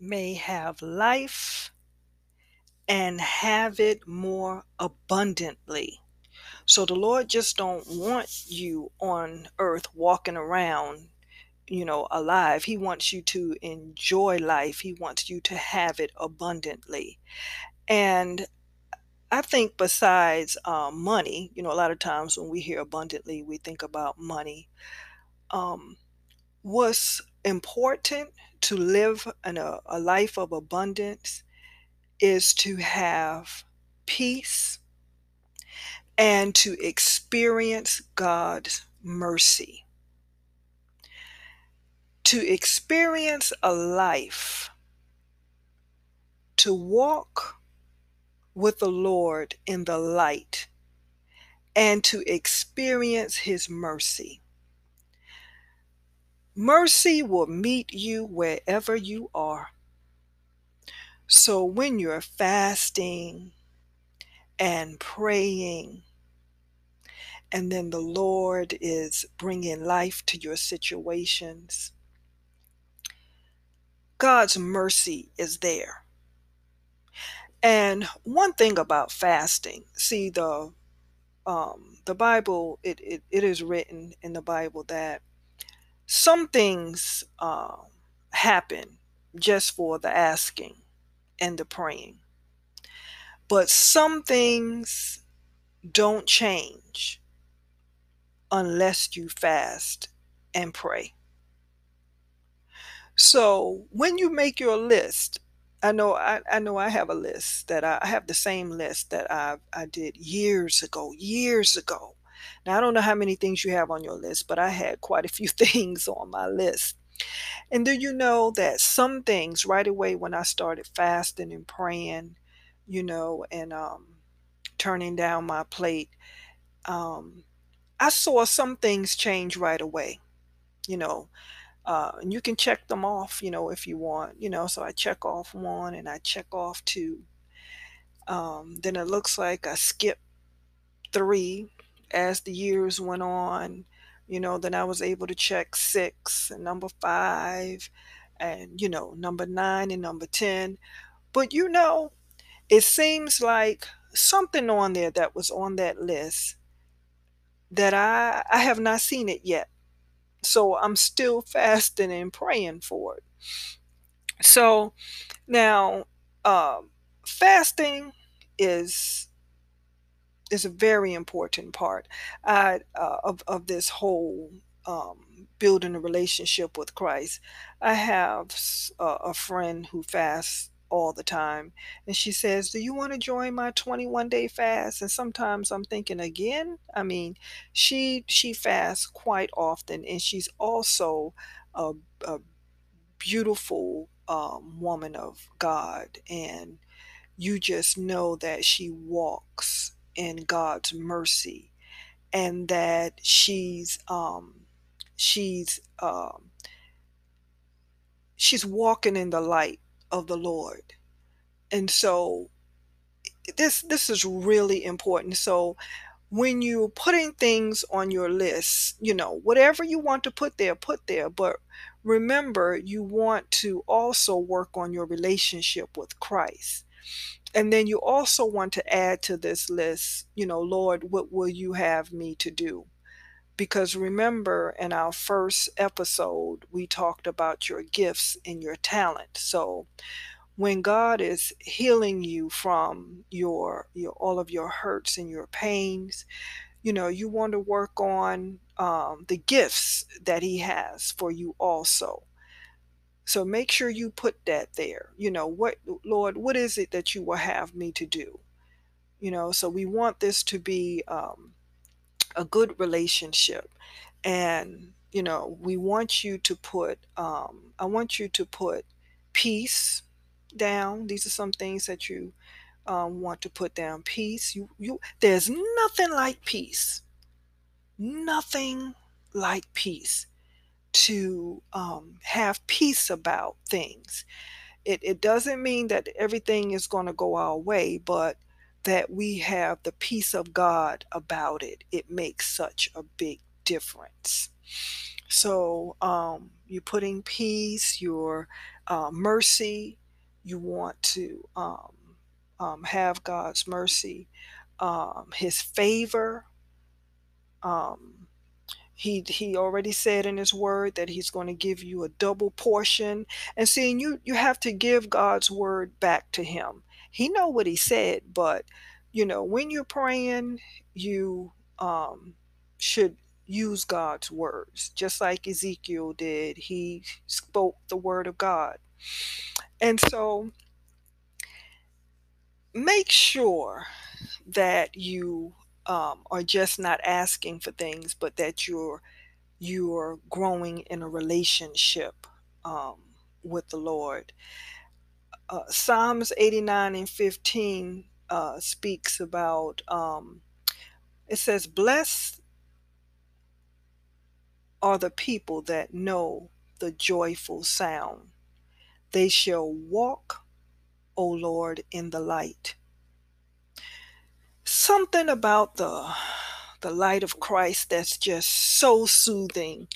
may have life and have it more abundantly. So the Lord just don't want you on earth walking around, you know, alive. He wants you to enjoy life. He wants you to have it abundantly. And I think besides um, money, you know, a lot of times when we hear abundantly, we think about money. Um, what's important to live in a, a life of abundance is to have peace and to experience God's mercy. To experience a life, to walk with the Lord in the light, and to experience His mercy. Mercy will meet you wherever you are. So when you're fasting and praying, and then the Lord is bringing life to your situations, God's mercy is there. And one thing about fasting, see the um, the Bible, it, it, it is written in the Bible that some things uh, happen just for the asking and the praying. But some things don't change unless you fast and pray. So when you make your list, I know I, I know I have a list that I, I have the same list that I I did years ago, years ago. Now I don't know how many things you have on your list, but I had quite a few things on my list. And do you know that some things right away when I started fasting and praying, you know, and um, turning down my plate, um, I saw some things change right away. You know, uh, and you can check them off, you know, if you want, you know. So I check off one and I check off two. Um, then it looks like I skip three as the years went on. You know, then I was able to check six and number five and, you know, number nine and number 10. But, you know, it seems like something on there that was on that list that I, I have not seen it yet. So I'm still fasting and praying for it. So now, um, fasting is is a very important part uh, uh, of of this whole um, building a relationship with Christ. I have a friend who fasts all the time, and she says, "Do you want to join my 21 day fast?" And sometimes I'm thinking again. I mean, she she fasts quite often, and she's also a, a beautiful um, woman of God, and you just know that she walks in God's mercy and that she's um she's um she's walking in the light of the Lord. And so this this is really important. So when you're putting things on your list, you know, whatever you want to put there, put there. But remember, you want to also work on your relationship with Christ. And then you also want to add to this list, you know, Lord, what will you have me to do? Because remember, in our first episode, we talked about your gifts and your talent. So when God is healing you from your, your all of your hurts and your pains, you know, you want to work on um, the gifts that He has for you also. So make sure you put that there. You know, what, Lord, what is it that you will have me to do? You know, so we want this to be um, a good relationship. And, you know, we want you to put, um, I want you to put peace down. These are some things that you um, want to put down. Peace. You, you, there's nothing like peace. Nothing like peace to um, have peace about things. It, it doesn't mean that everything is going to go our way, but that we have the peace of God about it. It makes such a big difference. So, um, you're putting peace, your uh, mercy. You want to um, um, have God's mercy, um, His favor. He he already said in his word that he's going to give you a double portion. And seeing you you have to give God's word back to him. He know what he said, but you know, when you're praying, you um should use God's words, just like Ezekiel did. He spoke the word of God. And so make sure that you um, are just not asking for things, but that you're you're growing in a relationship um, with the Lord. Uh, Psalms 89 and 15 uh, speaks about um, it says, Blessed are the people that know the joyful sound. They shall walk, O Lord, in the light. Something about the the light of Christ that's just so soothing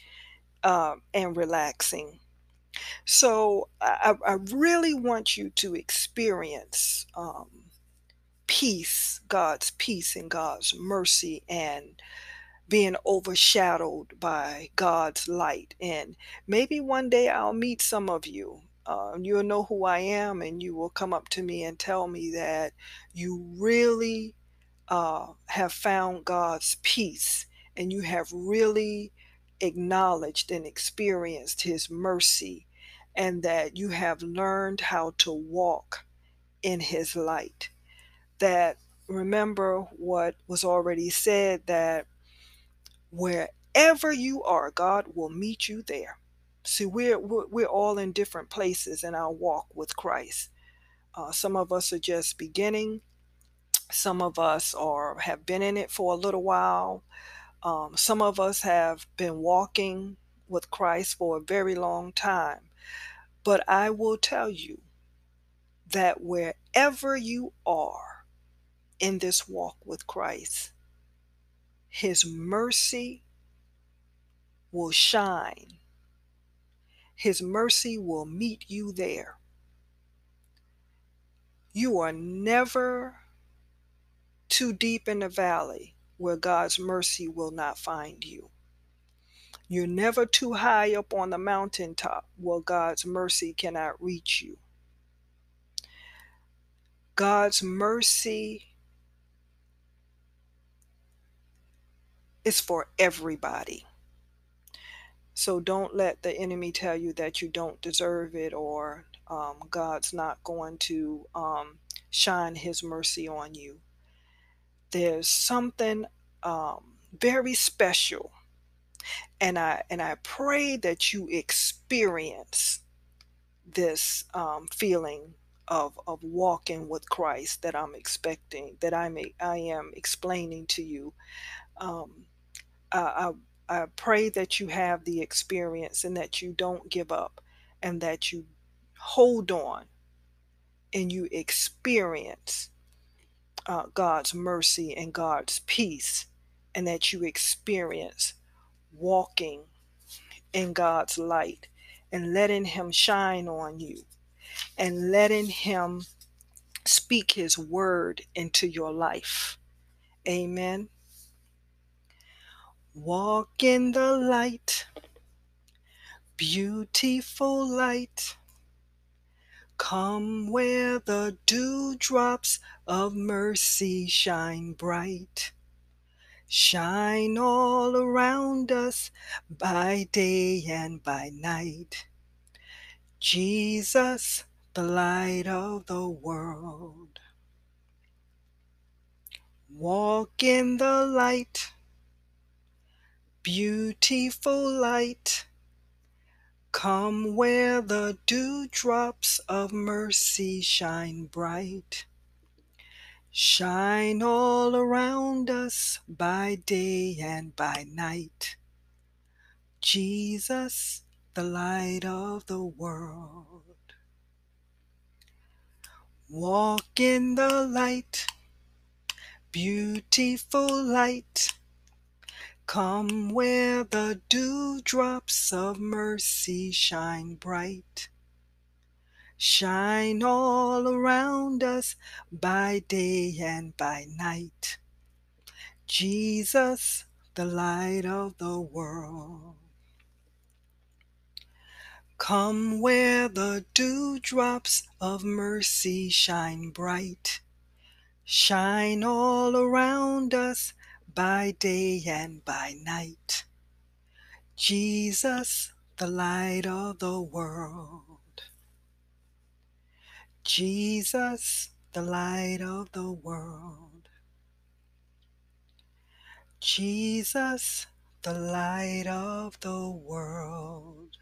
uh, and relaxing. So I, I, really want you to experience um, peace, God's peace and God's mercy, and being overshadowed by God's light. And maybe one day I'll meet some of you. Uh, you'll know who I am, and you will come up to me and tell me that you really uh, have found God's peace and you have really acknowledged and experienced His mercy, and that you have learned how to walk in His light. That remember what was already said that wherever you are, God will meet you there. See, we're, we're, all in different places in our walk with Christ. Uh, some of us are just beginning, some of us are have been in it for a little while. Um, some of us have been walking with Christ for a very long time. But I will tell you that wherever you are in this walk with Christ, His mercy will shine. His mercy will meet you there. You are never too deep in the valley where God's mercy will not find you. You're never too high up on the mountaintop where God's mercy cannot reach you. God's mercy is for everybody. So don't let the enemy tell you that you don't deserve it or um, God's not going to um, shine his mercy on you there's something um, very special. And i and i pray that you experience this um, feeling of of walking with christ that i'm expecting that i may i am explaining to you. Um, I, I, I pray that you have the experience and that you don't give up and that you hold on and you experience uh, God's mercy and God's peace, and that you experience walking in God's light and letting Him shine on you and letting Him speak His word into your life. Amen. Walk in the light, beautiful light. Come where the dewdrops of mercy shine bright. Shine all around us by day and by night. Jesus, the light of the world. Walk in the light, beautiful light Come where the dewdrops of mercy shine bright. Shine all around us by day and by night. Jesus, the light of the world. Walk in the light, beautiful light Come where the dewdrops of mercy shine bright. Shine all around us by day and by night. Jesus, the light of the world. Come where the dewdrops of mercy shine bright. Shine all around us by day and by night. Jesus, the light of the world. Jesus, the light of the world. Jesus, the light of the world.